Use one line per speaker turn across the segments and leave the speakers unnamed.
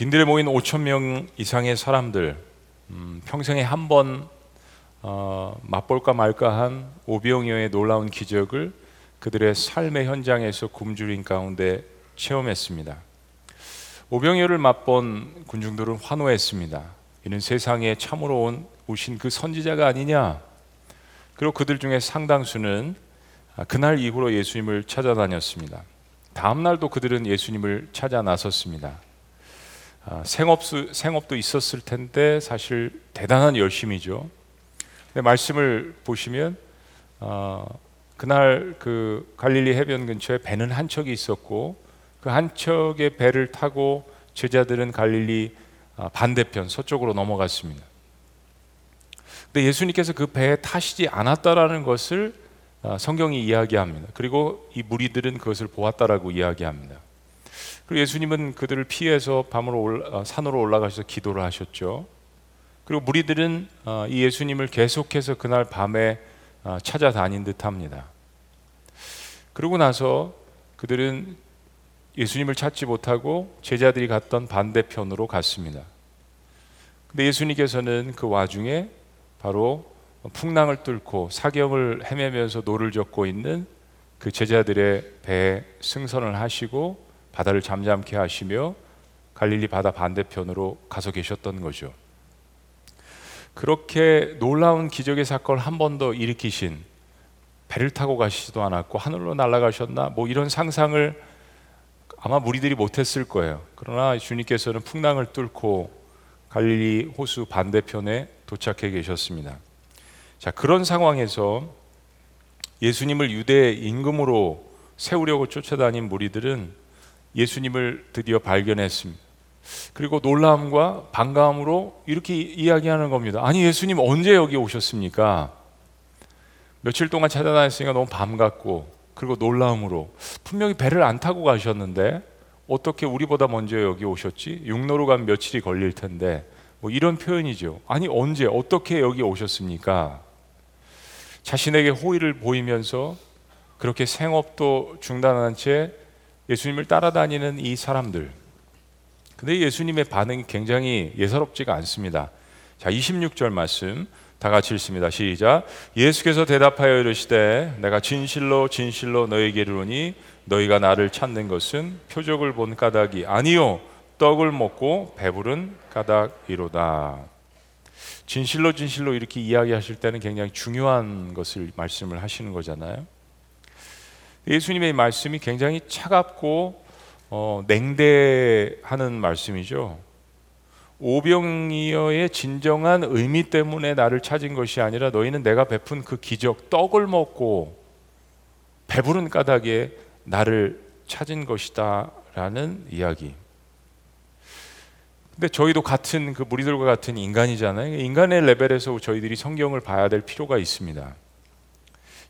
빈들에 모인 5천 명 이상의 사람들 음, 평생에 한번 어, 맛볼까 말까한 오병이어의 놀라운 기적을 그들의 삶의 현장에서 굶주린 가운데 체험했습니다. 오병이어를 맛본 군중들은 환호했습니다. 이는 세상에 참으로 온 오신 그 선지자가 아니냐. 그리고 그들 중에 상당수는 그날 이후로 예수님을 찾아다녔습니다. 다음 날도 그들은 예수님을 찾아 나섰습니다. 아, 생업 생업도 있었을 텐데 사실 대단한 열심이죠. 말씀을 보시면 어, 그날 그 갈릴리 해변 근처에 배는 한 척이 있었고 그 한 척의 배를 타고 제자들은 갈릴리 아, 반대편 서쪽으로 넘어갔습니다. 근데 예수님께서 그 배에 타시지 않았다라는 것을 아, 성경이 이야기합니다. 그리고 이 무리들은 그것을 보았다라고 이야기합니다. 그리고 예수님은 그들을 피해서 밤으로 올라, 어, 산으로 올라가셔서 기도를 하셨죠. 그리고 무리들은 어, 이 예수님을 계속해서 그날 밤에 어, 찾아다닌 듯합니다. 그러고 나서 그들은 예수님을 찾지 못하고 제자들이 갔던 반대편으로 갔습니다. 근데 예수님께서는 그 와중에 바로 풍랑을 뚫고 사경을 헤매면서 노를 젓고 있는 그 제자들의 배에 승선을 하시고 바다를 잠잠케 하시며 갈릴리 바다 반대편으로 가서 계셨던 거죠. 그렇게 놀라운 기적의 사건을 한 번 더 일으키신 배를 타고 가시지도 않았고 하늘로 날아가셨나 뭐 이런 상상을 아마 무리들이 못했을 거예요. 그러나 주님께서는 풍랑을 뚫고 갈릴리 호수 반대편에 도착해 계셨습니다. 자 그런 상황에서 예수님을 유대 임금으로 세우려고 쫓아다닌 무리들은 예수님을 드디어 발견했습니다. 그리고 놀라움과 반가움으로 이렇게 이야기하는 겁니다. 아니 예수님 언제 여기 오셨습니까? 며칠 동안 찾아다녔으니까 너무 반갑고 그리고 놀라움으로 분명히 배를 안 타고 가셨는데 어떻게 우리보다 먼저 여기 오셨지? 육로로 가면 며칠이 걸릴 텐데 뭐 이런 표현이죠. 아니 언제 어떻게 여기 오셨습니까? 자신에게 호의를 보이면서 그렇게 생업도 중단한 채 예수님을 따라다니는 이 사람들. 근데 예수님의 반응이 굉장히 예사롭지가 않습니다. 자, 26절 말씀 다 같이 읽습니다. 시작. 예수께서 대답하여 이르시되 내가 진실로 진실로 너에게 이르노니 너희가 나를 찾는 것은 표적을 본 까닭이 아니요 떡을 먹고 배부른 까닭이로다. 진실로 진실로 이렇게 이야기하실 때는 굉장히 중요한 것을 말씀을 하시는 거잖아요. 예수님의 말씀이 굉장히 차갑고 어, 냉대하는 말씀이죠. 오병이어의 진정한 의미 때문에 나를 찾은 것이 아니라 너희는 내가 베푼 그 기적 떡을 먹고 배부른 까닭에 나를 찾은 것이다라는 이야기. 근데 저희도 같은 그 무리들과 같은 인간이잖아요. 인간의 레벨에서 저희들이 성경을 봐야 될 필요가 있습니다.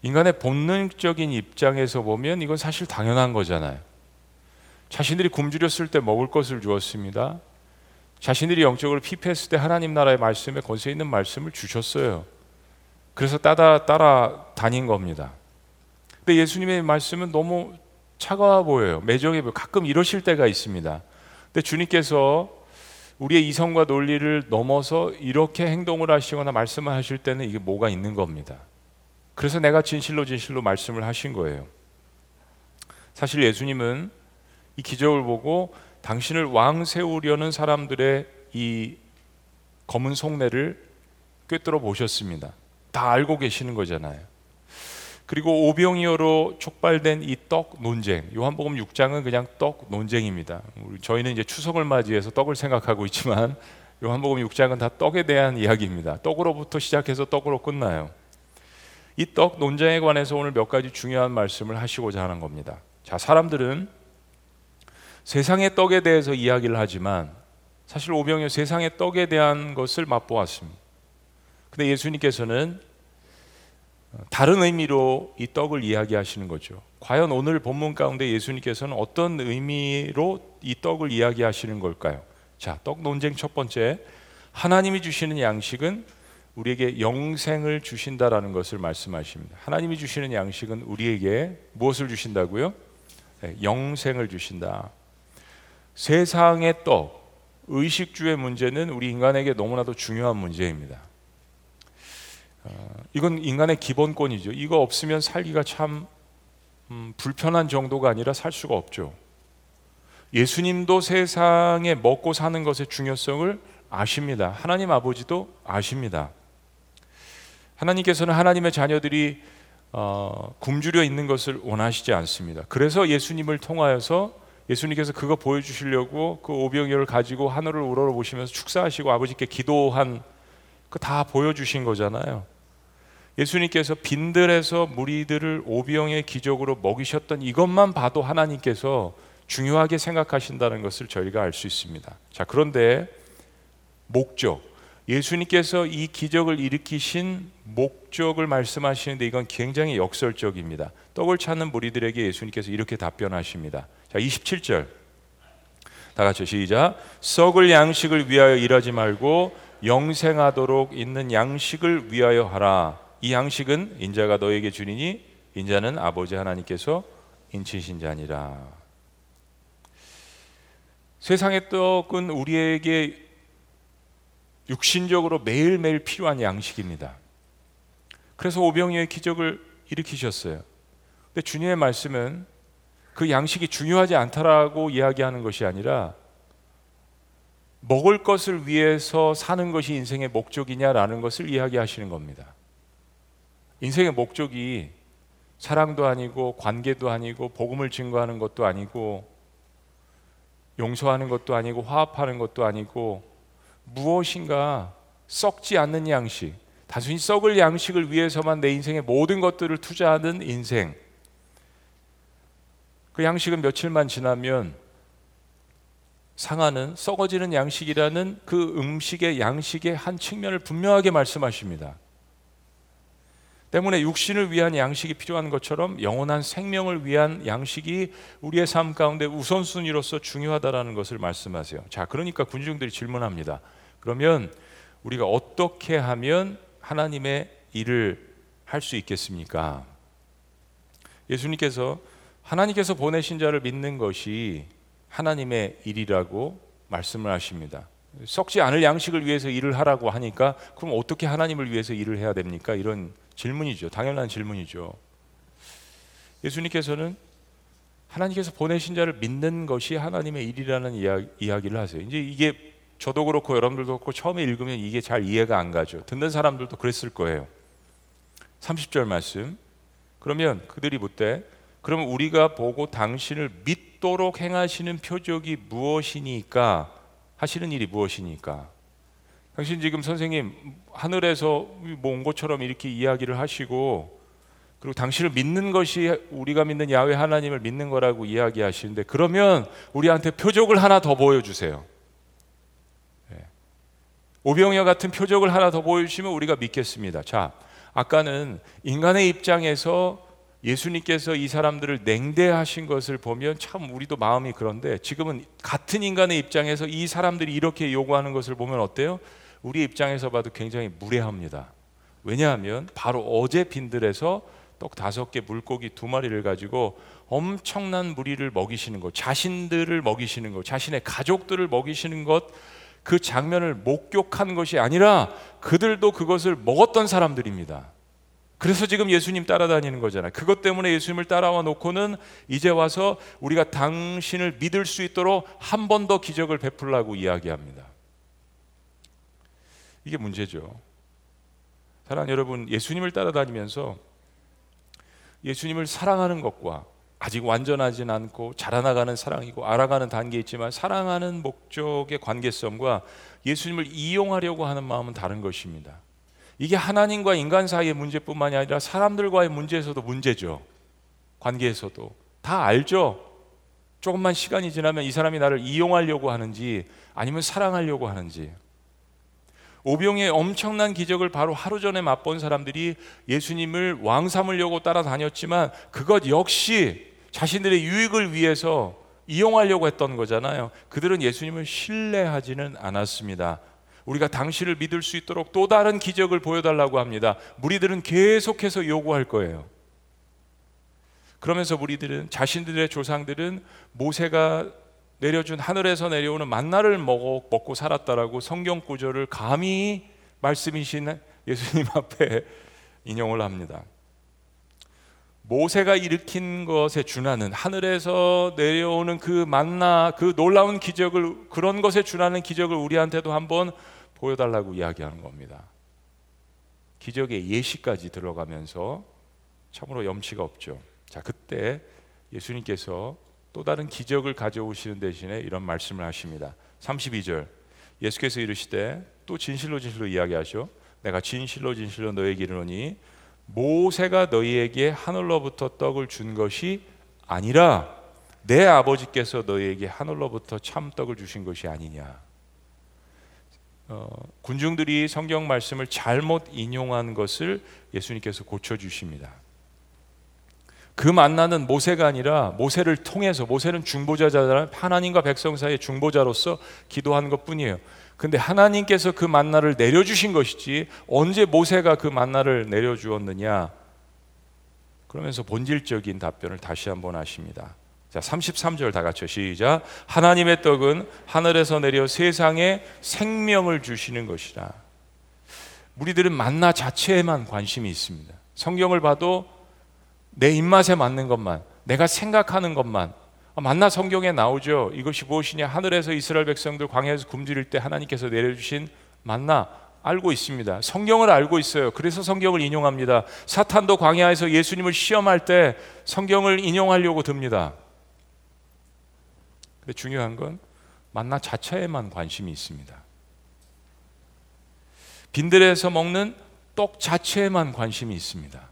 인간의 본능적인 입장에서 보면 이건 사실 당연한 거잖아요. 자신들이 굶주렸을 때 먹을 것을 주었습니다. 자신들이 영적으로 피폐했을 때 하나님 나라의 말씀에 권세 있는 말씀을 주셨어요. 그래서 따라 따라 다닌 겁니다. 근데 예수님의 말씀은 너무 차가워 보여요. 매정해 보여. 가끔 이러실 때가 있습니다. 근데 주님께서 우리의 이성과 논리를 넘어서 이렇게 행동을 하시거나 말씀을 하실 때는 이게 뭐가 있는 겁니다. 그래서 내가 진실로 진실로 말씀을 하신 거예요. 사실 예수님은 이 기적을 보고 당신을 왕 세우려는 사람들의 이 검은 속내를 꿰뚫어 보셨습니다. 다 알고 계시는 거잖아요. 그리고 오병이어로 촉발된 이 떡 논쟁. 요한복음 6장은 그냥 떡 논쟁입니다. 저희는 이제 추석을 맞이해서 떡을 생각하고 있지만 요한복음 6장은 다 떡에 대한 이야기입니다. 떡으로부터 시작해서 떡으로 끝나요. 이 떡 논쟁에 관해서 오늘 몇 가지 중요한 말씀을 하시고자 하는 겁니다. 자, 사람들은 세상의 떡에 대해서 이야기를 하지만 사실 오병이어 세상의 떡에 대한 것을 맛보았습니다. 근데 예수님께서는 다른 의미로 이 떡을 이야기하시는 거죠. 과연 오늘 본문 가운데 예수님께서는 어떤 의미로 이 떡을 이야기하시는 걸까요? 자, 떡 논쟁 첫 번째. 하나님이 주시는 양식은 우리에게 영생을 주신다라는 것을 말씀하십니다. 하나님이 주시는 양식은 우리에게 무엇을 주신다고요? 네, 영생을 주신다. 세상의 떡, 의식주의 문제는 우리 인간에게 너무나도 중요한 문제입니다. 어, 이건 인간의 기본권이죠. 이거 없으면 살기가 참 음, 불편한 정도가 아니라 살 수가 없죠. 예수님도 세상에 먹고 사는 것의 중요성을 아십니다. 하나님 아버지도 아십니다. 하나님께서는 하나님의 자녀들이 어, 굶주려 있는 것을 원하시지 않습니다. 그래서 예수님을 통하여서 예수님께서 그거 보여주시려고 그 오병이어를 가지고 하늘을 우러러 보시면서 축사하시고 아버지께 기도한 그 다 보여주신 거잖아요. 예수님께서 빈들에서 무리들을 오병의 기적으로 먹이셨던 이것만 봐도 하나님께서 중요하게 생각하신다는 것을 저희가 알 수 있습니다. 자, 그런데 목적, 예수님께서 이 기적을 일으키신 목적을 말씀하시는데 이건 굉장히 역설적입니다. 떡을 찾는 무리들에게 예수님께서 이렇게 답변하십니다. 자, 27절. 다 같이 시작. 썩을 양식을 위하여 일하지 말고 영생하도록 있는 양식을 위하여 하라. 이 양식은 인자가 너에게 주니니 인자는 아버지 하나님께서 인치신 자니라. 세상의 떡은 우리에게 육신적으로 매일매일 필요한 양식입니다. 그래서 오병이의 기적을 일으키셨어요. 근데 주님의 말씀은 그 양식이 중요하지 않다라고 이야기하는 것이 아니라 먹을 것을 위해서 사는 것이 인생의 목적이냐라는 것을 이야기하시는 겁니다. 인생의 목적이 사랑도 아니고 관계도 아니고 복음을 증거하는 것도 아니고 용서하는 것도 아니고 화합하는 것도 아니고 무엇인가 썩지 않는 양식, 단순히 썩을 양식을 위해서만 내 인생의 모든 것들을 투자하는 인생. 그 양식은 며칠만 지나면 상하는 썩어지는 양식이라는 그 음식의 양식의 한 측면을 분명하게 말씀하십니다. 때문에 육신을 위한 양식이 필요한 것처럼 영원한 생명을 위한 양식이 우리의 삶 가운데 우선순위로서 중요하다라는 것을 말씀하세요. 자, 그러니까 군중들이 질문합니다. 그러면 우리가 어떻게 하면 하나님의 일을 할 수 있겠습니까? 예수님께서 하나님께서 보내신 자를 믿는 것이 하나님의 일이라고 말씀을 하십니다. 썩지 않을 양식을 위해서 일을 하라고 하니까 그럼 어떻게 하나님을 위해서 일을 해야 됩니까? 이런 질문이죠. 당연한 질문이죠. 예수님께서는 하나님께서 보내신 자를 믿는 것이 하나님의 일이라는 이야, 기를 하세요. 이제 이게 저도 그렇고 여러분들도 그렇고 처음에 읽으면 이게 잘 이해가 안 가죠. 듣는 사람들도 그랬을 거예요. 30절 말씀. 그러면 그들이 묻되 그러면 우리가 보고 당신을 믿도록 행하시는 표적이 무엇이니까 하시는 일이 무엇이니까 당신 지금 선생님 하늘에서 뭐 온 것처럼 이렇게 이야기를 하시고 그리고 당신을 믿는 것이 우리가 믿는 야훼 하나님을 믿는 거라고 이야기하시는데 그러면 우리한테 표적을 하나 더 보여주세요. 네. 오병이어 같은 표적을 하나 더 보여주시면 우리가 믿겠습니다. 자, 아까는 인간의 입장에서 예수님께서 이 사람들을 냉대하신 것을 보면 참 우리도 마음이 그런데 지금은 같은 인간의 입장에서 이 사람들이 이렇게 요구하는 것을 보면 어때요? 우리 입장에서 봐도 굉장히 무례합니다. 왜냐하면 바로 어제 빈들에서 떡 다섯 개 물고기 두 마리를 가지고 엄청난 무리를 먹이시는 것, 자신들을 먹이시는 것, 자신의 가족들을 먹이시는 것, 그 장면을 목격한 것이 아니라 그들도 그것을 먹었던 사람들입니다. 그래서 지금 예수님 따라다니는 거잖아요. 그것 때문에 예수님을 따라와 놓고는 이제 와서 우리가 당신을 믿을 수 있도록 한 번 더 기적을 베풀라고 이야기합니다. 이게 문제죠. 사랑하는 여러분, 예수님을 따라다니면서 예수님을 사랑하는 것과 아직 완전하진 않고 자라나가는 사랑이고 알아가는 단계 있지만 사랑하는 목적의 관계성과 예수님을 이용하려고 하는 마음은 다른 것입니다. 이게 하나님과 인간 사이의 문제뿐만이 아니라 사람들과의 문제에서도 문제죠. 관계에서도 다 알죠. 조금만 시간이 지나면 이 사람이 나를 이용하려고 하는지 아니면 사랑하려고 하는지 오병의 엄청난 기적을 바로 하루 전에 맛본 사람들이 예수님을 왕 삼으려고 따라다녔지만 그것 역시 자신들의 유익을 위해서 이용하려고 했던 거잖아요. 그들은 예수님을 신뢰하지는 않았습니다. 우리가 당신을 믿을 수 있도록 또 다른 기적을 보여달라고 합니다. 무리들은 계속해서 요구할 거예요. 그러면서 무리들은 자신들의 조상들은 모세가 내려준 하늘에서 내려오는 만나를 먹어, 먹고 살았다라고 성경 구절을 감히 말씀이신 예수님 앞에 인용을 합니다. 모세가 일으킨 것에 준하는 하늘에서 내려오는 그 만나 그 놀라운 기적을 그런 것에 준하는 기적을 우리한테도 한번 보여달라고 이야기하는 겁니다. 기적의 예시까지 들어가면서 참으로 염치가 없죠. 자, 그때 예수님께서 또 다른 기적을 가져오시는 대신에 이런 말씀을 하십니다. 32절. 예수께서 이르시되 또 진실로 진실로 이야기하셔. 내가 진실로 진실로 너에게 이르노니 모세가 너희에게 하늘로부터 떡을 준 것이 아니라 내 아버지께서 너희에게 하늘로부터 참 떡을 주신 것이 아니냐. 어, 군중들이 성경 말씀을 잘못 인용한 것을 예수님께서 고쳐 주십니다. 그 만나는 모세가 아니라 모세를 통해서 모세는 중보자잖아요. 하나님과 백성 사이의 중보자로서 기도한 것뿐이에요. 근데 하나님께서 그 만나를 내려 주신 것이지 언제 모세가 그 만나를 내려 주었느냐? 그러면서 본질적인 답변을 다시 한번 하십니다. 자, 33절 다 같이 시작. 하나님의 떡은 하늘에서 내려 세상에 생명을 주시는 것이라. 우리들은 만나 자체에만 관심이 있습니다. 성경을 봐도 내 입맛에 맞는 것만, 내가 생각하는 것만. 아, 만나 성경에 나오죠. 이것이 무엇이냐? 하늘에서 이스라엘 백성들 광야에서 굶주릴 때 하나님께서 내려주신 만나 알고 있습니다. 성경을 알고 있어요. 그래서 성경을 인용합니다. 사탄도 광야에서 예수님을 시험할 때 성경을 인용하려고 듭니다. 근데 중요한 건 만나 자체에만 관심이 있습니다. 빈들에서 먹는 떡 자체에만 관심이 있습니다.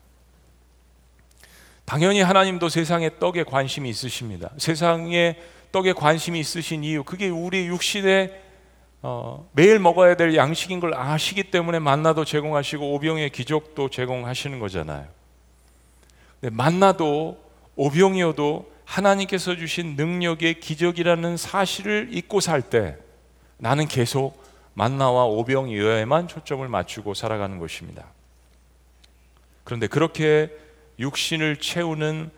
당연히 하나님도 세상의 떡에 관심이 있으십니다. 세상에 떡에 관심이 있으신 이유, 그게 우리 육신에 어, 매일 먹어야 될 양식인 걸 아시기 때문에 만나도 제공하시고 오병의 기적도 제공하시는 거잖아요. 만나도 오병이어도 하나님께서 주신 능력의 기적이라는 사실을 잊고 살 때 나는 계속 만나와 오병이어에만 초점을 맞추고 살아가는 것입니다. 그런데 그렇게 육신을 채우는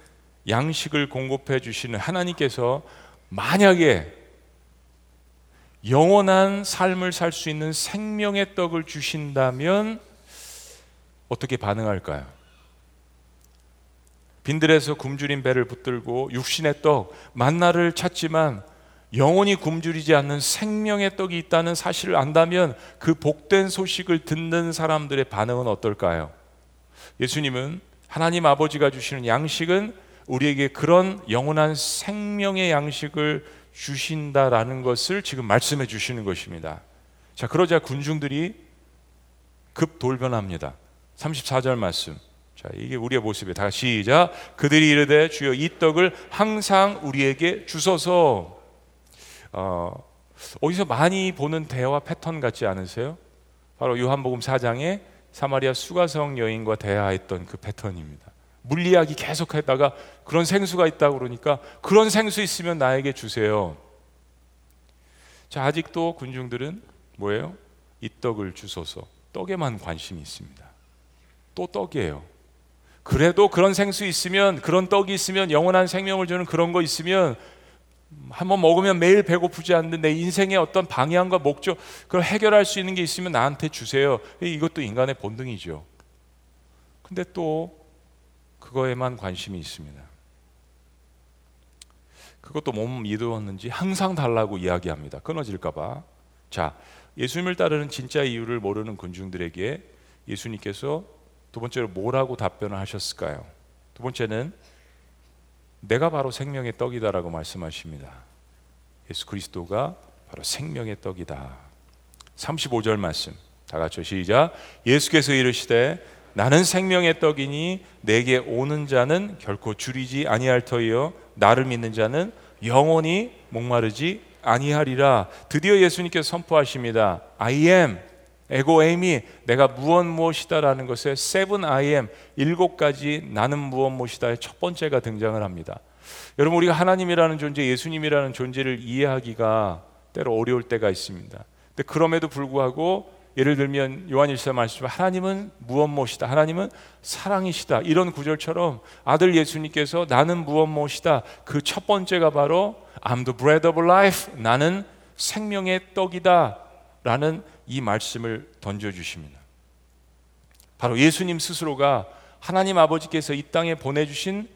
양식을 공급해 주시는 하나님께서 만약에 영원한 삶을 살 수 있는 생명의 떡을 주신다면 어떻게 반응할까요? 빈들에서 굶주린 배를 붙들고 육신의 떡, 만나를 찾지만 영원히 굶주리지 않는 생명의 떡이 있다는 사실을 안다면 그 복된 소식을 듣는 사람들의 반응은 어떨까요? 예수님은 하나님 아버지가 주시는 양식은 우리에게 그런 영원한 생명의 양식을 주신다라는 것을 지금 말씀해 주시는 것입니다. 자, 그러자 군중들이 급 돌변합니다. 34절 말씀. 자, 이게 우리의 모습이에요. 다 시작. 그들이 이르되 주여 이 떡을 항상 우리에게 주소서. 어, 어디서 많이 보는 대화 패턴 같지 않으세요? 바로 요한복음 4장에 사마리아 수가성 여인과 대화했던 그 패턴입니다. 물리학이 계속하다가 그런 생수가 있다고 그러니까 그런 생수 있으면 나에게 주세요. 자, 아직도 군중들은 뭐예요? 이 떡을 주소서. 떡에만 관심이 있습니다. 또 떡이에요. 그래도 그런 생수 있으면 그런 떡이 있으면 영원한 생명을 주는 그런 거 있으면 한번 먹으면 매일 배고프지 않는 내 인생의 어떤 방향과 목적 그걸 해결할 수 있는 게 있으면 나한테 주세요. 이것도 인간의 본능이죠. 근데 또 그거에만 관심이 있습니다. 그것도 못 믿었는지 항상 달라고 이야기합니다. 끊어질까봐. 자, 예수님을 따르는 진짜 이유를 모르는 군중들에게 예수님께서 두 번째로 뭐라고 답변을 하셨을까요? 두 번째는 내가 바로 생명의 떡이다라고 말씀하십니다. 예수 그리스도가 바로 생명의 떡이다. 35절 말씀. 다 같이 시작. 예수께서 이르시되 나는 생명의 떡이니 내게 오는 자는 결코 줄이지 아니할 터이요 나를 믿는 자는 영원히 목마르지 아니하리라. 드디어 예수님께서 선포하십니다. I am 에고 에임이 내가 무엇 무엇이다라는 것에 I am 일곱 가지 나는 무엇 무엇이다의 첫 번째가 등장을 합니다. 여러분 우리가 하나님이라는 존재, 예수님이라는 존재를 이해하기가 때로 어려울 때가 있습니다. 근데 그럼에도 불구하고 예를 들면 요한일서 말씀 하나님은 무엇 무엇이다. 하나님은 사랑이시다. 이런 구절처럼 아들 예수님께서 나는 무엇 무엇이다. 그 첫 번째가 바로 I'm the bread of life. 나는 생명의 떡이다. 라는 이 말씀을 던져 주십니다. 바로 예수님 스스로가 하나님 아버지께서 이 땅에 보내 주신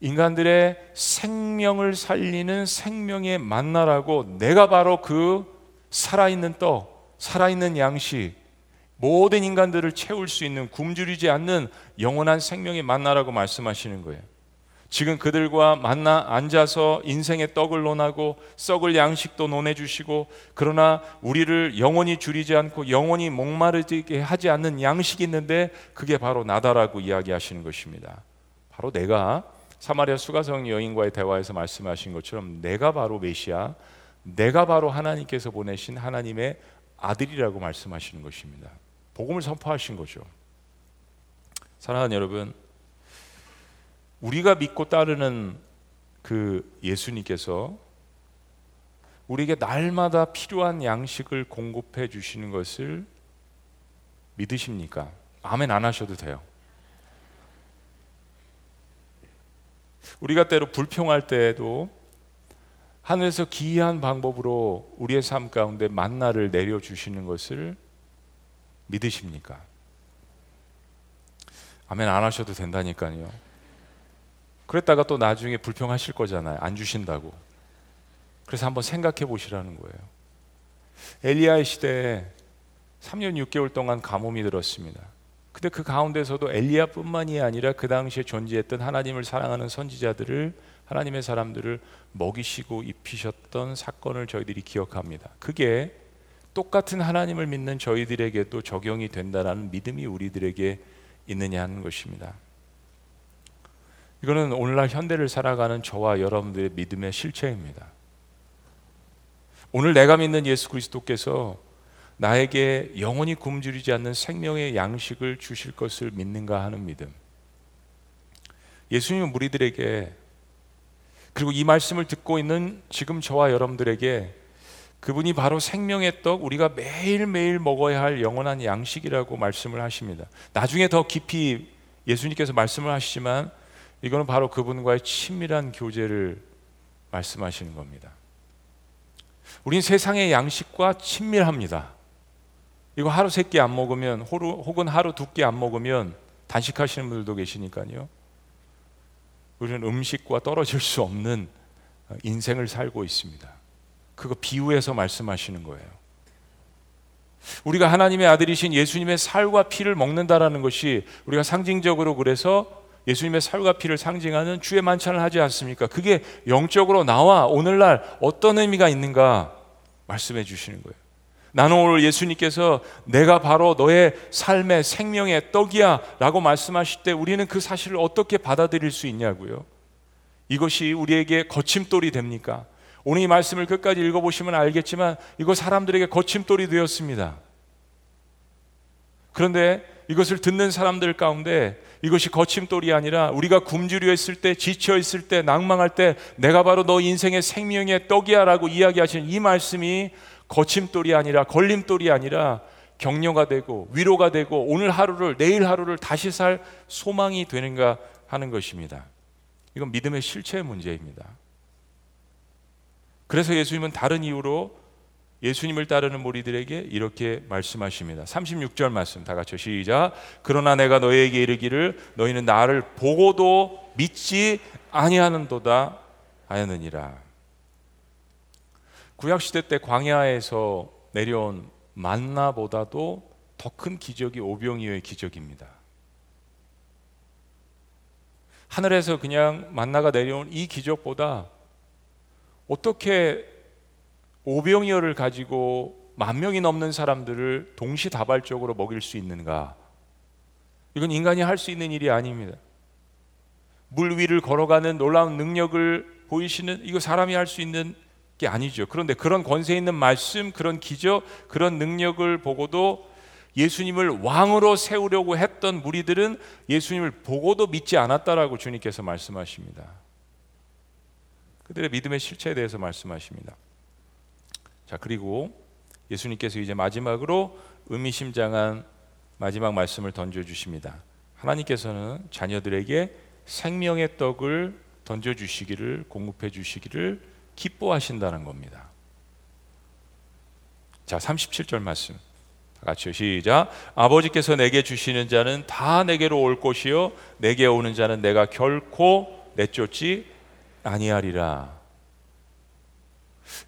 인간들의 생명을 살리는 생명의 만나라고 내가 바로 그 살아있는 떡, 살아있는 양식, 모든 인간들을 채울 수 있는 굶주리지 않는 영원한 생명의 만나라고 말씀하시는 거예요. 지금 그들과 만나 앉아서 인생의 떡을 논하고 썩을 양식도 논해 주시고 그러나 우리를 영원히 줄이지 않고 영원히 목마르게 하지 않는 양식이 있는데 그게 바로 나다라고 이야기하시는 것입니다. 바로 내가 사마리아 수가성 여인과의 대화에서 말씀하신 것처럼 내가 바로 메시아, 내가 바로 하나님께서 보내신 하나님의 아들이라고 말씀하시는 것입니다. 복음을 선포하신 거죠. 사랑하는 여러분, 우리가 믿고 따르는 그 예수님께서 우리에게 날마다 필요한 양식을 공급해 주시는 것을 믿으십니까? 아멘 안 하셔도 돼요. 우리가 때로 불평할 때에도 하늘에서 기이한 방법으로 우리의 삶 가운데 만나를 내려 주시는 것을 믿으십니까? 아멘 안 하셔도 된다니까요. 그랬다가 또 나중에 불평하실 거잖아요. 안 주신다고. 그래서 한번 생각해 보시라는 거예요. 엘리야의 시대에 3년 6개월 동안 가뭄이 들었습니다. 근데 그 가운데서도 엘리야뿐만이 아니라 그 당시에 존재했던 하나님을 사랑하는 선지자들을 하나님의 사람들을 먹이시고 입히셨던 사건을 저희들이 기억합니다. 그게 똑같은 하나님을 믿는 저희들에게도 적용이 된다라는 믿음이 우리들에게 있느냐 하는 것입니다. 이거는 오늘날 현대를 살아가는 저와 여러분들의 믿음의 실체입니다. 오늘 내가 믿는 예수 그리스도께서 나에게 영원히 굶주리지 않는 생명의 양식을 주실 것을 믿는가 하는 믿음. 예수님은 무리들에게 그리고 이 말씀을 듣고 있는 지금 저와 여러분들에게 그분이 바로 생명의 떡, 우리가 매일매일 먹어야 할 영원한 양식이라고 말씀을 하십니다. 나중에 더 깊이 예수님께서 말씀을 하시지만 이거는 바로 그분과의 친밀한 교제를 말씀하시는 겁니다. 우린 세상의 양식과 친밀합니다. 이거 하루 세 끼 안 먹으면 혹은 하루 두 끼 안 먹으면 단식하시는 분들도 계시니까요. 우리는 음식과 떨어질 수 없는 인생을 살고 있습니다. 그거 비유해서 말씀하시는 거예요. 우리가 하나님의 아들이신 예수님의 살과 피를 먹는다라는 것이 우리가 상징적으로 그래서 예수님의 살과 피를 상징하는 주의 만찬을 하지 않습니까? 그게 영적으로 나와 오늘날 어떤 의미가 있는가 말씀해 주시는 거예요. 나는 오늘 예수님께서 내가 바로 너의 삶의 생명의 떡이야 라고 말씀하실 때 우리는 그 사실을 어떻게 받아들일 수 있냐고요. 이것이 우리에게 거침돌이 됩니까? 오늘 이 말씀을 끝까지 읽어보시면 알겠지만 이거 사람들에게 거침돌이 되었습니다. 그런데 이것을 듣는 사람들 가운데 이것이 거침돌이 아니라 우리가 굶주려 있을 때 지쳐 있을 때 낭망할 때 내가 바로 너 인생의 생명의 떡이야라고 이야기하시는 이 말씀이 거침돌이 아니라 걸림돌이 아니라 격려가 되고 위로가 되고 오늘 하루를 내일 하루를 다시 살 소망이 되는가 하는 것입니다. 이건 믿음의 실체의 문제입니다. 그래서 예수님은 다른 이유로 예수님을 따르는 무리들에게 이렇게 말씀하십니다. 36절 말씀 다 같이 시작. 그러나 내가 너희에게 이르기를 너희는 나를 보고도 믿지 아니하는도다 하였느니라. 구약 시대 때 광야에서 내려온 만나보다도 더 큰 기적이 오병이어의 기적입니다. 하늘에서 그냥 만나가 내려온 이 기적보다 어떻게 오병이어를 가지고 만 명이 넘는 사람들을 동시다발적으로 먹일 수 있는가? 이건 인간이 할 수 있는 일이 아닙니다. 물 위를 걸어가는 놀라운 능력을 보이시는 이거 사람이 할 수 있는 게 아니죠. 그런데 그런 권세 있는 말씀, 그런 기적, 그런 능력을 보고도 예수님을 왕으로 세우려고 했던 무리들은 예수님을 보고도 믿지 않았다라고 주님께서 말씀하십니다. 그들의 믿음의 실체에 대해서 말씀하십니다. 자, 그리고 예수님께서 이제 마지막으로 의미심장한 마지막 말씀을 던져 주십니다. 하나님께서는 자녀들에게 생명의 떡을 던져 주시기를 공급해 주시기를 기뻐하신다는 겁니다. 자, 37절 말씀. 같이 시작. 아버지께서 내게 주시는 자는 다 내게로 올 것이요 내게 오는 자는 내가 결코 내쫓지 아니하리라.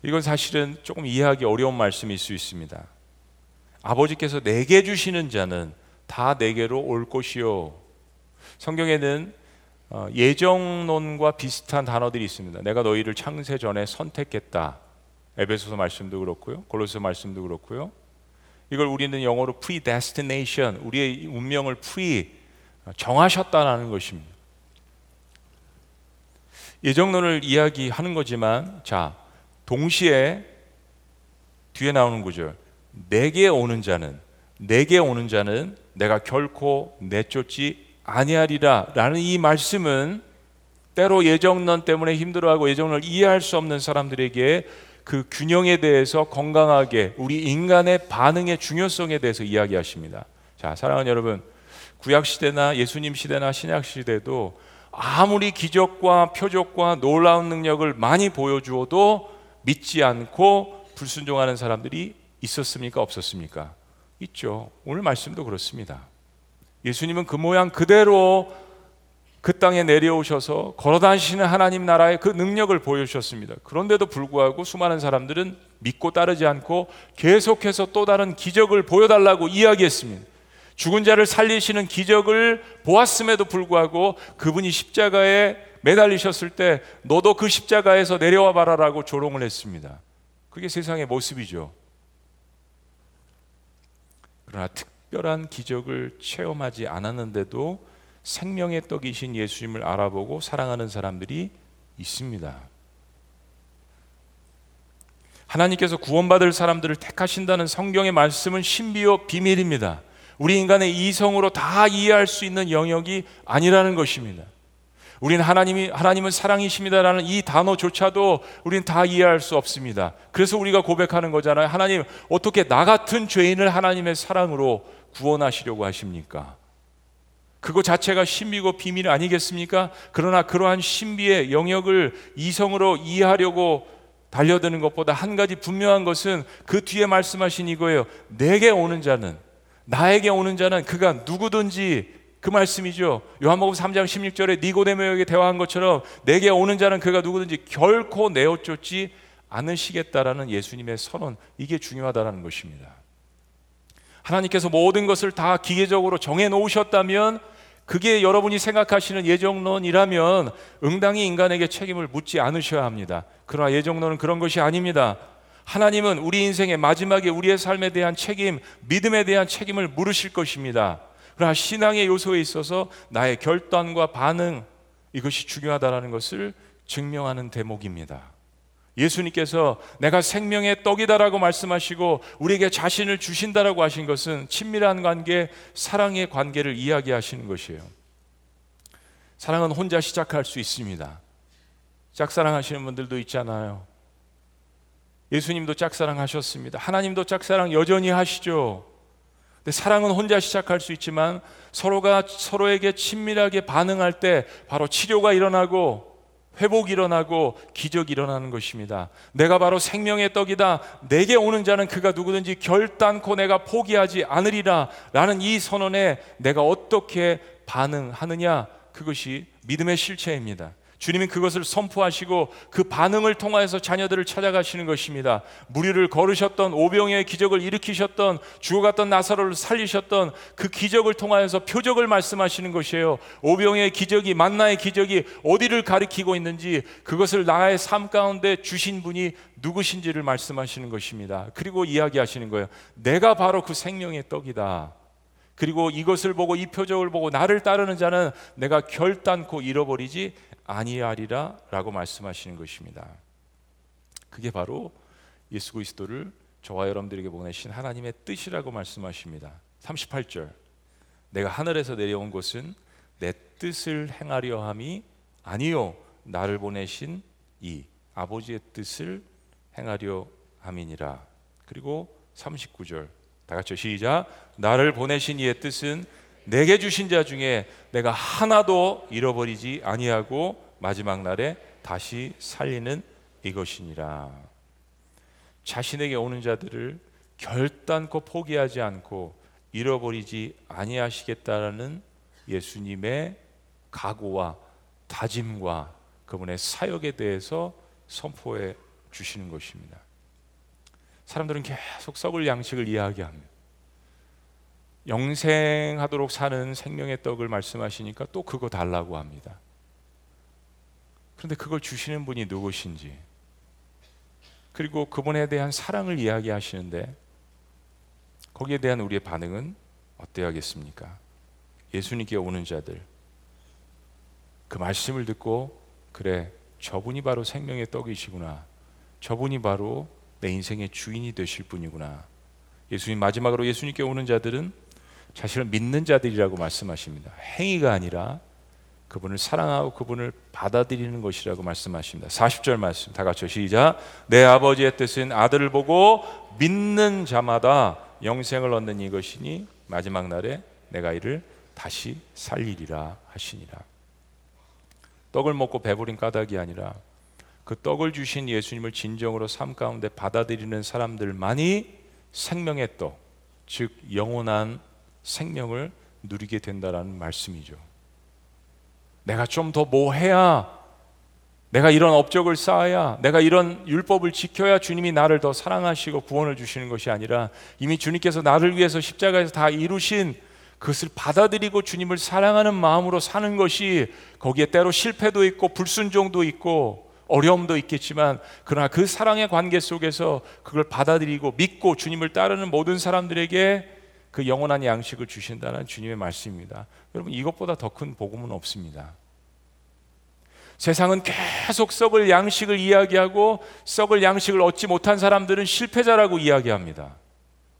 이건 사실은 조금 이해하기 어려운 말씀일 수 있습니다. 아버지께서 내게 주시는 자는 다 내게로 올 것이요. 성경에는 어, 예정론과 비슷한 단어들이 있습니다. 내가 너희를 창세 전에 선택했다. 에베소서 말씀도 그렇고요. 골로새 말씀도 그렇고요. 이걸 우리는 영어로 predestination, 우리의 운명을 pre 정하셨다라는 것입니다. 예정론을 이야기하는 거지만 자, 동시에 뒤에 나오는 구절. 내게 오는 자는 내게 오는 자는 내가 결코 내쫓지 아니하리라라는 이 말씀은 때로 예정론 때문에 힘들어하고 예정론을 이해할 수 없는 사람들에게 그 균형에 대해서 건강하게 우리 인간의 반응의 중요성에 대해서 이야기하십니다. 자, 사랑하는 여러분, 구약 시대나 예수님 시대나 신약 시대도 아무리 기적과 표적과 놀라운 능력을 많이 보여주어도 믿지 않고 불순종하는 사람들이 있었습니까? 없었습니까? 있죠. 오늘 말씀도 그렇습니다. 예수님은 그 모양 그대로 그 땅에 내려오셔서 걸어다니시는 하나님 나라의 그 능력을 보여주셨습니다. 그런데도 불구하고 수많은 사람들은 믿고 따르지 않고 계속해서 또 다른 기적을 보여달라고 이야기했습니다. 죽은 자를 살리시는 기적을 보았음에도 불구하고 그분이 십자가에 매달리셨을 때 너도 그 십자가에서 내려와 봐라라고 조롱을 했습니다. 그게 세상의 모습이죠. 그러나 특별한 기적을 체험하지 않았는데도 생명의 떡이신 예수님을 알아보고 사랑하는 사람들이 있습니다. 하나님께서 구원받을 사람들을 택하신다는 성경의 말씀은 신비요 비밀입니다. 우리 인간의 이성으로 다 이해할 수 있는 영역이 아니라는 것입니다. 우리는 하나님이 하나님은 사랑이십니다라는 이 단어조차도 우리는 다 이해할 수 없습니다. 그래서 우리가 고백하는 거잖아요. 하나님 어떻게 나 같은 죄인을 하나님의 사랑으로 구원하시려고 하십니까? 그거 자체가 신비고 비밀 아니겠습니까? 그러나 그러한 신비의 영역을 이성으로 이해하려고 달려드는 것보다 한 가지 분명한 것은 그 뒤에 말씀하신 이거예요. 내게 오는 자는 나에게 오는 자는 그가 누구든지 그 말씀이죠. 요한복음 3장 16절에 니고데모에게 대화한 것처럼 내게 오는 자는 그가 누구든지 결코 내어 쫓지 않으시겠다라는 예수님의 선언 이게 중요하다라는 것입니다. 하나님께서 모든 것을 다 기계적으로 정해 놓으셨다면 그게 여러분이 생각하시는 예정론이라면 응당히 인간에게 책임을 묻지 않으셔야 합니다. 그러나 예정론은 그런 것이 아닙니다. 하나님은 우리 인생의 마지막에 우리의 삶에 대한 책임, 믿음에 대한 책임을 물으실 것입니다. 그러나 신앙의 요소에 있어서 나의 결단과 반응 이것이 중요하다라는 것을 증명하는 대목입니다. 예수님께서 내가 생명의 떡이다라고 말씀하시고 우리에게 자신을 주신다라고 하신 것은 친밀한 관계, 사랑의 관계를 이야기하시는 것이에요. 사랑은 혼자 시작할 수 있습니다. 짝사랑하시는 분들도 있잖아요. 예수님도 짝사랑하셨습니다. 하나님도 짝사랑 여전히 하시죠. 사랑은 혼자 시작할 수 있지만 서로가 서로에게 친밀하게 반응할 때 바로 치료가 일어나고 회복이 일어나고 기적이 일어나는 것입니다. 내가 바로 생명의 떡이다. 내게 오는 자는 그가 누구든지 결단코 내가 포기하지 않으리라. 라는 이 선언에 내가 어떻게 반응하느냐. 그것이 믿음의 실체입니다. 주님은 그것을 선포하시고 그 반응을 통하여서 자녀들을 찾아가시는 것입니다. 무리를 걸으셨던 오병의 기적을 일으키셨던 죽어갔던 나사로를 살리셨던 그 기적을 통하여서 표적을 말씀하시는 것이에요. 오병의 기적이 만나의 기적이 어디를 가리키고 있는지 그것을 나의 삶 가운데 주신 분이 누구신지를 말씀하시는 것입니다. 그리고 이야기하시는 거예요. 내가 바로 그 생명의 떡이다. 그리고 이것을 보고 이 표적을 보고 나를 따르는 자는 내가 결단코 잃어버리지 아니하리라라고 말씀하시는 것입니다. 그게 바로 예수 그리스도를 저와 여러분들에게 보내신 하나님의 뜻이라고 말씀하십니다. 38절. 내가 하늘에서 내려온 것은 내 뜻을 행하려 함이 아니요 나를 보내신 이 아버지의 뜻을 행하려 함이니라. 그리고 39절 다 같이 시작 나를 보내신 이의 뜻은 내게 주신 자 중에 내가 하나도 잃어버리지 아니하고 마지막 날에 다시 살리는 이것이니라 자신에게 오는 자들을 결단코 포기하지 않고 잃어버리지 아니하시겠다라는 예수님의 각오와 다짐과 그분의 사역에 대해서 선포해 주시는 것입니다. 사람들은 계속 썩을 양식을 이야기합니다. 영생하도록 사는 생명의 떡을 말씀하시니까 또 그거 달라고 합니다. 그런데 그걸 주시는 분이 누구신지 그리고 그분에 대한 사랑을 이야기하시는데 거기에 대한 우리의 반응은 어때야겠습니까? 예수님께 오는 자들 그 말씀을 듣고 그래 저분이 바로 생명의 떡이시구나 저분이 바로 내 인생의 주인이 되실 분이구나 예수님 마지막으로 예수님께 오는 자들은 자신을 믿는 자들이라고 말씀하십니다. 행위가 아니라 그분을 사랑하고 그분을 받아들이는 것이라고 말씀하십니다. 40절 말씀 다 같이 시작. 내 아버지의 뜻은 아들을 보고 믿는 자마다 영생을 얻는 이것이니 마지막 날에 내가 이를 다시 살리리라 하시니라. 떡을 먹고 배부린 까닭이 아니라 그 떡을 주신 예수님을 진정으로 삶 가운데 받아들이는 사람들만이 생명의 떡, 즉 영원한 생명을 누리게 된다라는 말씀이죠. 내가 좀 더 뭐 해야 내가 이런 업적을 쌓아야 내가 이런 율법을 지켜야 주님이 나를 더 사랑하시고 구원을 주시는 것이 아니라 이미 주님께서 나를 위해서 십자가에서 다 이루신 그것을 받아들이고 주님을 사랑하는 마음으로 사는 것이 거기에 때로 실패도 있고 불순종도 있고 어려움도 있겠지만 그러나 그 사랑의 관계 속에서 그걸 받아들이고 믿고 주님을 따르는 모든 사람들에게 그 영원한 양식을 주신다는 주님의 말씀입니다. 여러분 이것보다 더 큰 복음은 없습니다. 세상은 계속 썩을 양식을 이야기하고 썩을 양식을 얻지 못한 사람들은 실패자라고 이야기합니다.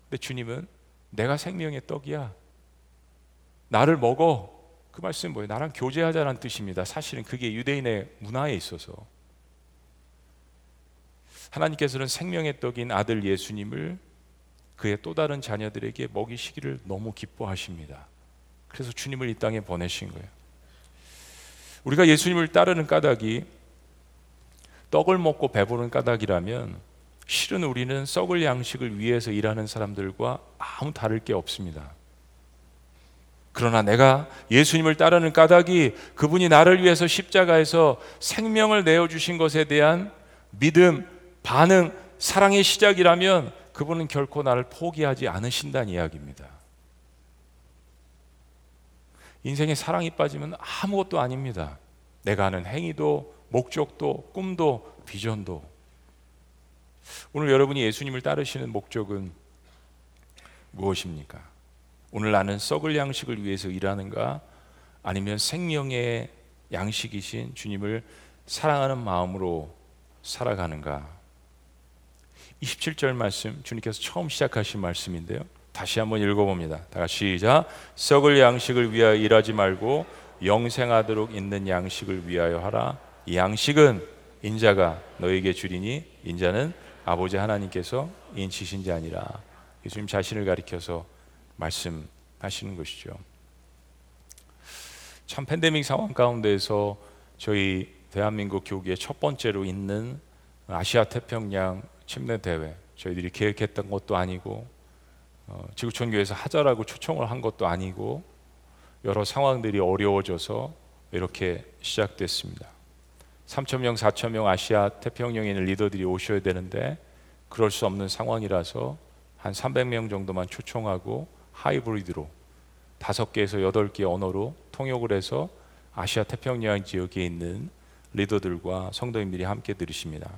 근데 주님은 내가 생명의 떡이야. 나를 먹어. 그 말씀은 뭐예요? 나랑 교제하자는 뜻입니다. 사실은 그게 유대인의 문화에 있어서 하나님께서는 생명의 떡인 아들 예수님을 그의 또 다른 자녀들에게 먹이시기를 너무 기뻐하십니다. 그래서 주님을 이 땅에 보내신 거예요. 우리가 예수님을 따르는 까닭이 떡을 먹고 배부른 까닭이라면 실은 우리는 썩을 양식을 위해서 일하는 사람들과 아무 다를 게 없습니다. 그러나 내가 예수님을 따르는 까닭이 그분이 나를 위해서 십자가에서 생명을 내어주신 것에 대한 믿음, 반응, 사랑의 시작이라면 그분은 결코 나를 포기하지 않으신다는 이야기입니다. 인생에 사랑이 빠지면 아무것도 아닙니다. 내가 하는 행위도 목적도 꿈도 비전도 오늘 여러분이 예수님을 따르시는 목적은 무엇입니까? 오늘 나는 썩을 양식을 위해서 일하는가 아니면 생명의 양식이신 주님을 사랑하는 마음으로 살아가는가? 27절 말씀 주님께서 처음 시작하신 말씀인데요. 다시 한번 읽어봅니다. 다 같이 시작. 썩을 양식을 위하여 일하지 말고 영생하도록 있는 양식을 위하여 하라. 이 양식은 인자가 너에게 주리니 인자는 아버지 하나님께서 인치신 자 아니라 예수님 자신을 가리켜서 말씀하시는 것이죠. 참 팬데믹 상황 가운데서 저희 대한민국 교계의 첫 번째로 있는 아시아 태평양 침례 대회 저희들이 계획했던 것도 아니고 어, 지구촌 교회에서 하자라고 초청을 한 것도 아니고 여러 상황들이 어려워져서 이렇게 시작됐습니다. 3천 명, 4천 명 아시아 태평양에 있는 리더들이 오셔야 되는데 그럴 수 없는 상황이라서 한 300명 정도만 초청하고 하이브리드로 다섯 개에서 여덟 개 언어로 통역을 해서 아시아 태평양 지역에 있는 리더들과 성도님들이 함께 들으십니다.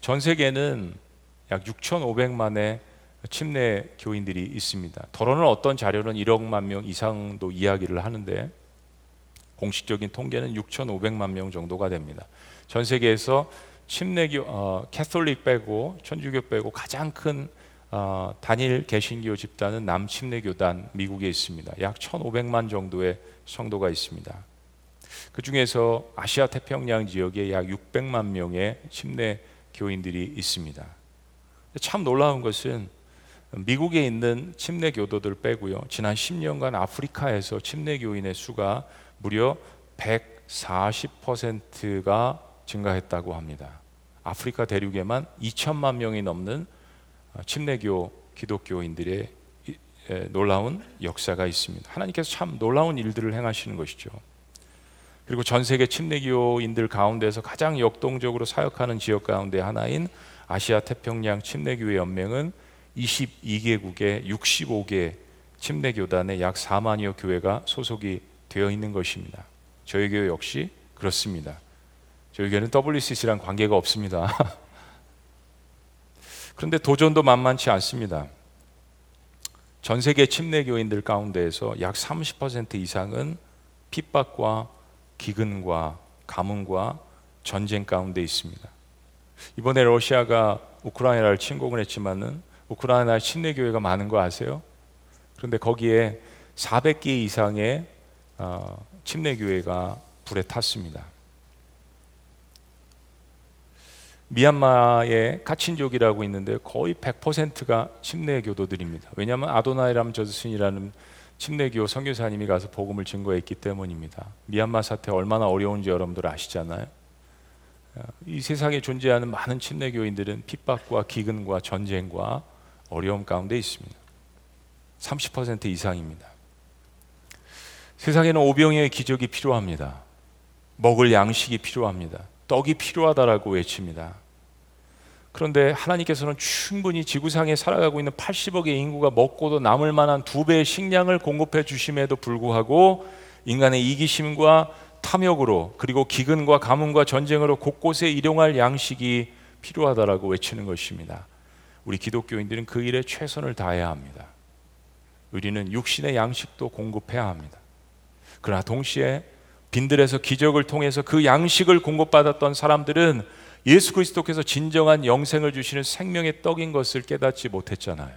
전 세계는 약 6,500만의 침례 교인들이 있습니다. 더러는 어떤 자료는 1억만 명 이상도 이야기를 하는데 공식적인 통계는 6,500만 명 정도가 됩니다. 전 세계에서 침례교 어, 캐톨릭 빼고 천주교 빼고 가장 큰 어, 단일 개신교 집단은 남침례교단 미국에 있습니다. 약 1,500만 정도의 성도가 있습니다. 그 중에서 아시아 태평양 지역에 약 600만 명의 침례 교인들이 있습니다. 참 놀라운 것은 미국에 있는 침례 교도들 빼고요. 지난 10년간 아프리카에서 침례 교인의 수가 무려 140%가 증가했다고 합니다. 아프리카 대륙에만 2천만 명이 넘는 침례교 기독교인들의 놀라운 역사가 있습니다. 하나님께서 참 놀라운 일들을 행하시는 것이죠. 그리고 전 세계 침례교인들 가운데서 가장 역동적으로 사역하는 지역 가운데 하나인 아시아 태평양 침례교회 연맹은 22개국의 65개 침례교단의 약 4만여 교회가 소속이 되어 있는 것입니다. 저희 교회 역시 그렇습니다. 저희 교회는 WCC랑 관계가 없습니다. 그런데 도전도 만만치 않습니다. 전 세계 침례 교인들 가운데에서 약 30% 이상은 핍박과 기근과 가뭄과 전쟁 가운데 있습니다. 이번에 러시아가 우크라이나를 침공을 했지만은 우크라이나 침례 교회가 많은 거 아세요? 그런데 거기에 400개 이상의 어, 침례 교회가 불에 탔습니다. 미얀마의 카친족이라고 있는데 거의 100%가 침례 교도들입니다. 왜냐하면 아도나이람 저스슨이라는 침례교 선교사님이 가서 복음을 증거했기 때문입니다. 미얀마 사태 얼마나 어려운지 여러분들 아시잖아요. 이 세상에 존재하는 많은 침례교인들은 핍박과 기근과 전쟁과 어려움 가운데 있습니다. 30% 이상입니다. 세상에는 오병의 기적이 필요합니다. 먹을 양식이 필요합니다. 떡이 필요하다라고 외칩니다. 그런데 하나님께서는 충분히 지구상에 살아가고 있는 80억의 인구가 먹고도 남을 만한 두 배의 식량을 공급해 주심에도 불구하고 인간의 이기심과 탐욕으로 그리고 기근과 가뭄과 전쟁으로 곳곳에 일용할 양식이 필요하다라고 외치는 것입니다. 우리 기독교인들은 그 일에 최선을 다해야 합니다. 우리는 육신의 양식도 공급해야 합니다. 그러나 동시에 빈들에서 기적을 통해서 그 양식을 공급받았던 사람들은 예수 그리스도께서 진정한 영생을 주시는 생명의 떡인 것을 깨닫지 못했잖아요.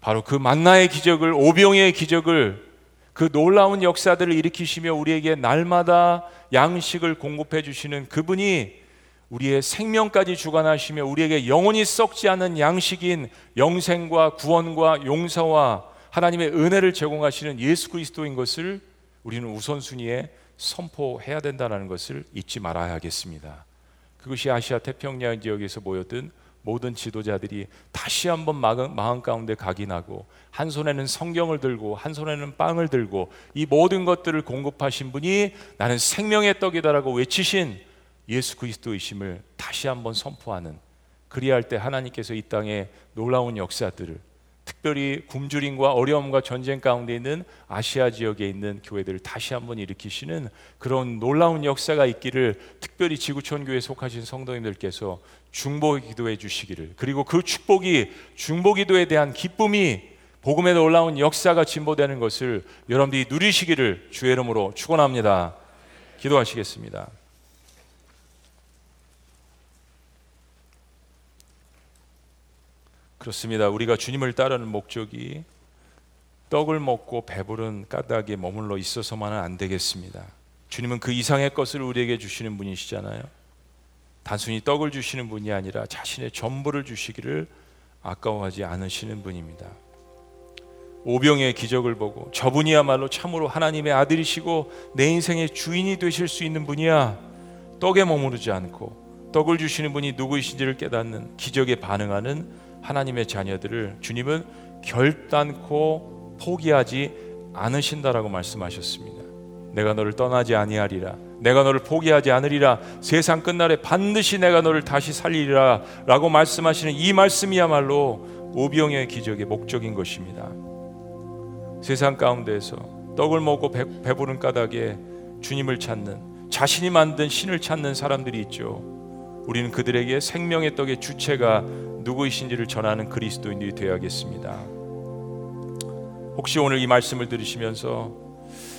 바로 그 만나의 기적을 오병의 기적을 그 놀라운 역사들을 일으키시며 우리에게 날마다 양식을 공급해 주시는 그분이 우리의 생명까지 주관하시며 우리에게 영원히 썩지 않는 양식인 영생과 구원과 용서와 하나님의 은혜를 제공하시는 예수 그리스도인 것을 우리는 우선순위에 선포해야 된다는 것을 잊지 말아야 하겠습니다. 그것이 아시아 태평양 지역에서 모였던 모든 지도자들이 다시 한번 마음 가운데 각인하고 한 손에는 성경을 들고 한 손에는 빵을 들고 이 모든 것들을 공급하신 분이 나는 생명의 떡이다라고 외치신 예수 그리스도이심을 다시 한번 선포하는 그리할 때 하나님께서 이 땅에 놀라운 역사들을 특별히 굶주림과 어려움과 전쟁 가운데 있는 아시아 지역에 있는 교회들을 다시 한번 일으키시는 그런 놀라운 역사가 있기를 특별히 지구촌 교회에 속하신 성도님들께서 중보 기도해 주시기를 그리고 그 축복이 중보 기도에 대한 기쁨이 복음에 놀라운 역사가 진보되는 것을 여러분들이 누리시기를 주의 이름으로 축원합니다. 기도하시겠습니다. 그렇습니다. 우리가 주님을 따르는 목적이 떡을 먹고 배부른 까닭에 머물러 있어서만은 안 되겠습니다. 주님은 그 이상의 것을 우리에게 주시는 분이시잖아요. 단순히 떡을 주시는 분이 아니라 자신의 전부를 주시기를 아까워하지 않으시는 분입니다. 오병의 기적을 보고 저분이야말로 참으로 하나님의 아들이시고 내 인생의 주인이 되실 수 있는 분이야. 떡에 머무르지 않고 떡을 주시는 분이 누구이신지를 깨닫는 기적에 반응하는 하나님의 자녀들을 주님은 결단코 포기하지 않으신다라고 말씀하셨습니다. 내가 너를 떠나지 아니하리라. 내가 너를 포기하지 않으리라. 세상 끝날에 반드시 내가 너를 다시 살리리라라고 말씀하시는 이 말씀이야말로 오병의 기적의 목적인 것입니다. 세상 가운데서 떡을 먹고 배, 배부른 까닭에 주님을 찾는 자신이 만든 신을 찾는 사람들이 있죠. 우리는 그들에게 생명의 떡의 주체가 누구이신지를 전하는 그리스도인들이 되어야겠습니다. 혹시 오늘 이 말씀을 들으시면서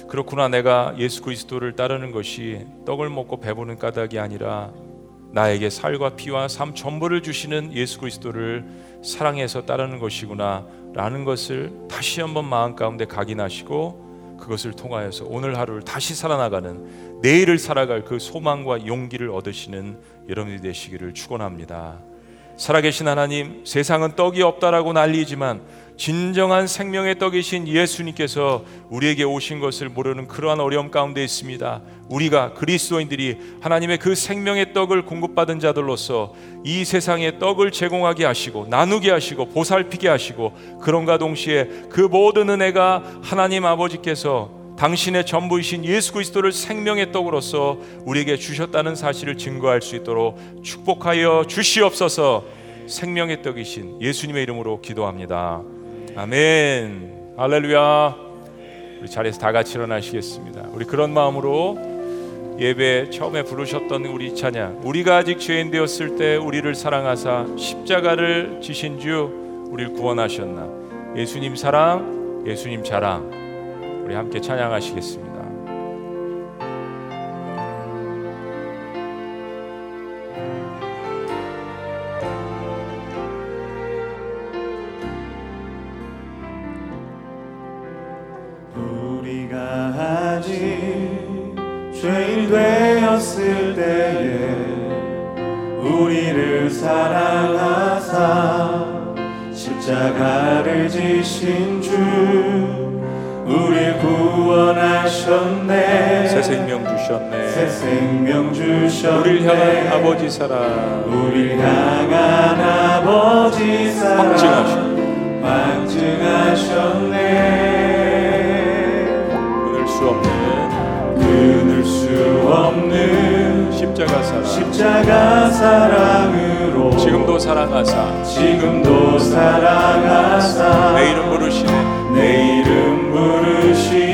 그렇구나 내가 예수 그리스도를 따르는 것이 떡을 먹고 배부는 까닭이 아니라 나에게 살과 피와 삶 전부를 주시는 예수 그리스도를 사랑해서 따르는 것이구나 라는 것을 다시 한번 마음 가운데 각인하시고 그것을 통하여서 오늘 하루를 다시 살아나가는 내일을 살아갈 그 소망과 용기를 얻으시는 여러분이 되시기를 축원합니다. 살아계신 하나님, 세상은 떡이 없다라고 난리지만 진정한 생명의 떡이신 예수님께서 우리에게 오신 것을 모르는 그러한 어려움 가운데 있습니다. 우리가 그리스도인들이 하나님의 그 생명의 떡을 공급받은 자들로서 이 세상에 떡을 제공하게 하시고 나누게 하시고 보살피게 하시고 그런가 동시에 그 모든 은혜가 하나님 아버지께서 당신의 전부이신 예수 그리스도를 생명의 떡으로서 우리에게 주셨다는 사실을 증거할 수 있도록 축복하여 주시옵소서. 생명의 떡이신 예수님의 이름으로 기도합니다. 아멘. 할렐루야. 우리 자리에서 다 같이 일어나시겠습니다. 우리 그런 마음으로 예배 처음에 부르셨던 우리 찬양 우리가 아직 죄인 되었을 때 우리를 사랑하사 십자가를 지신 주 우리를 구원하셨나 예수님 사랑 예수님 자랑 우리 함께 찬양하시겠습니다. 아버지 사랑.
우리를 향한 아버지 사랑.
확증하셨네
확증하셨네.
끊을 수 없는.
끊을 수 없는
십자가 사랑.
십자가 사랑으로.
지금도 사랑하사.
지금도 사랑하사.
내 이름 부르시네.
내 이름 부르시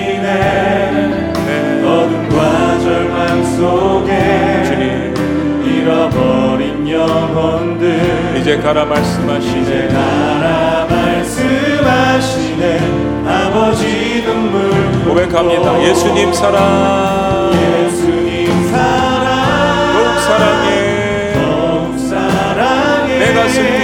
이제 가라 말씀하시네.
나라 말씀하시네. 아버지 눈물
고백합니다. 예수님 사랑.
예수님 사랑.
더욱 사랑해.
더욱 사랑해.
내 가슴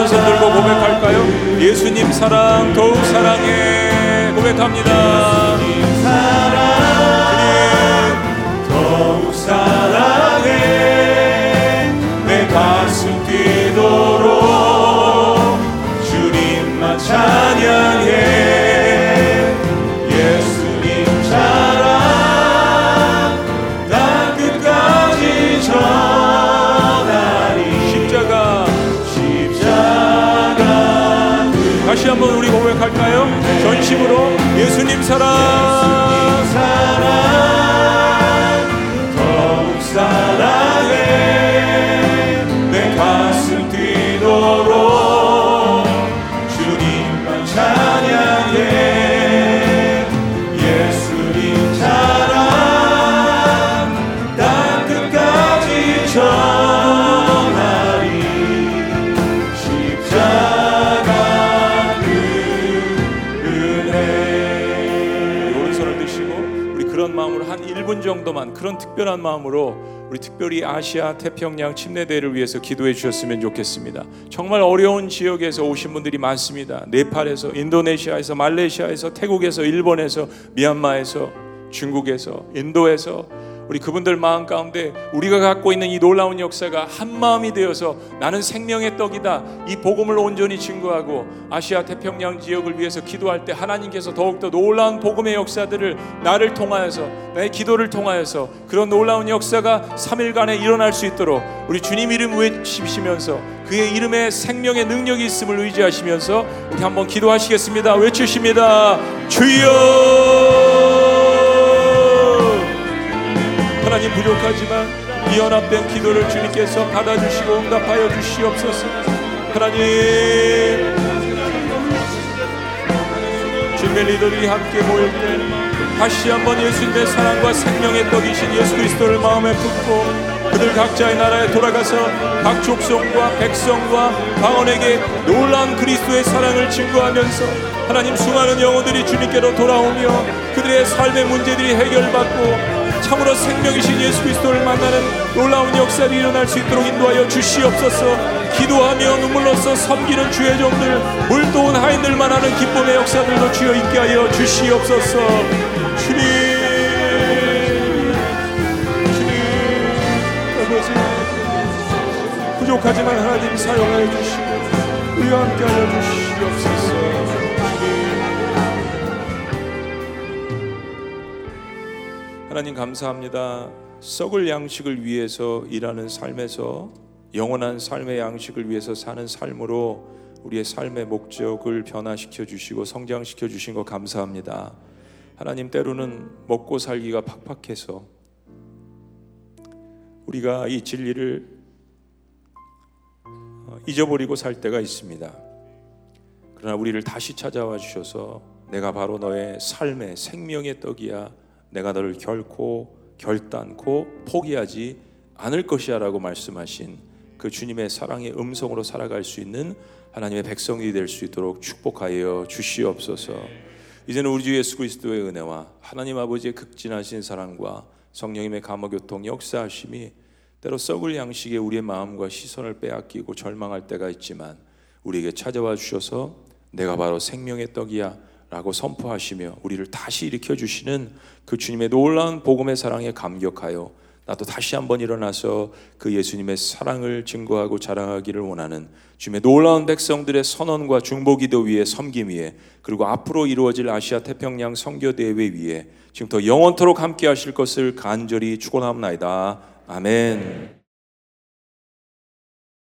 오른손 들고 고백할까요? 예수님 사랑 더욱 사랑해 고백합니다 특별한 마음으로 우리 특별히 아시아 태평양 침례대회를 위해서 기도해 주셨으면 좋겠습니다. 정말 어려운 지역에서 오신 분들이 많습니다. 네팔에서, 인도네시아에서, 말레이시아에서, 태국에서, 일본에서, 미얀마에서, 중국에서, 인도에서 우리 그분들 마음 가운데 우리가 갖고 있는 이 놀라운 역사가 한 마음이 되어서 나는 생명의 떡이다. 이 복음을 온전히 증거하고 아시아 태평양 지역을 위해서 기도할 때 하나님께서 더욱더 놀라운 복음의 역사들을 나를 통하여서 나의 기도를 통하여서 그런 놀라운 역사가 3일간에 일어날 수 있도록 우리 주님 이름 외치시면서 그의 이름에 생명의 능력이 있음을 의지하시면서 우리 한번 기도하시겠습니다. 외치십니다. 주여 부족하지만 이 연합된 기도를 주님께서 받아주시고 응답하여 주시옵소서. 하나님 주님의 리더들이 함께 모일 때 다시 한번 예수님의 사랑과 생명의 떡이신 예수 그리스도를 마음에 품고 그들 각자의 나라에 돌아가서 각 족속과 백성과 방언에게 놀라운 그리스도의 사랑을 증거하면서 하나님 수많은 영혼들이 주님께로 돌아오며 그들의 삶의 문제들이 해결받고 참으로 생명이신 예수 그리스도를 만나는 놀라운 역사들이 일어날 수 있도록 인도하여 주시옵소서. 기도하며 눈물로써 섬기는 주의 종들 물도온 하인들만 하는 기쁨의 역사들도 주여 있게 하여 주시옵소서. 주님 부족하지만 하나님 사용하여 주시고 우리와 함께 하여 주시옵소서 하나님 감사합니다. 썩을 양식을 위해서 일하는 삶에서 영원한 삶의 양식을 위해서 사는 삶으로 우리의 삶의 목적을 변화시켜 주시고 성장시켜 주신 거 감사합니다. 하나님 때로는 먹고 살기가 팍팍해서 우리가 이 진리를 어, 잊어버리고 살 때가 있습니다. 그러나 우리를 다시 찾아와 주셔서 내가 바로 너의 삶의 생명의 떡이야. 내가 너를 결코 결단코 포기하지 않을 것이야라고 말씀하신 그 주님의 사랑의 음성으로 살아갈 수 있는 하나님의 백성이 될 수 있도록 축복하여 주시옵소서. 이제는 우리 주 예수 그리스도의 은혜와 하나님 아버지의 극진하신 사랑과 성령님의 감화 교통 역사하심이 때로 썩을 양식에 우리의 마음과 시선을 빼앗기고 절망할 때가 있지만 우리에게 찾아와 주셔서 내가 바로 생명의 떡이야 라고 선포하시며 우리를 다시 일으켜 주시는 그 주님의 놀라운 복음의 사랑에 감격하여 나도 다시 한번 일어나서 그 예수님의 사랑을 증거하고 자랑하기를 원하는 주님의 놀라운 백성들의 선언과 중보기도 위에 섬김 위에 그리고 앞으로 이루어질 아시아 태평양 선교 대회 위에 지금부터 영원토록 함께 하실 것을 간절히 축원합니다. 아멘.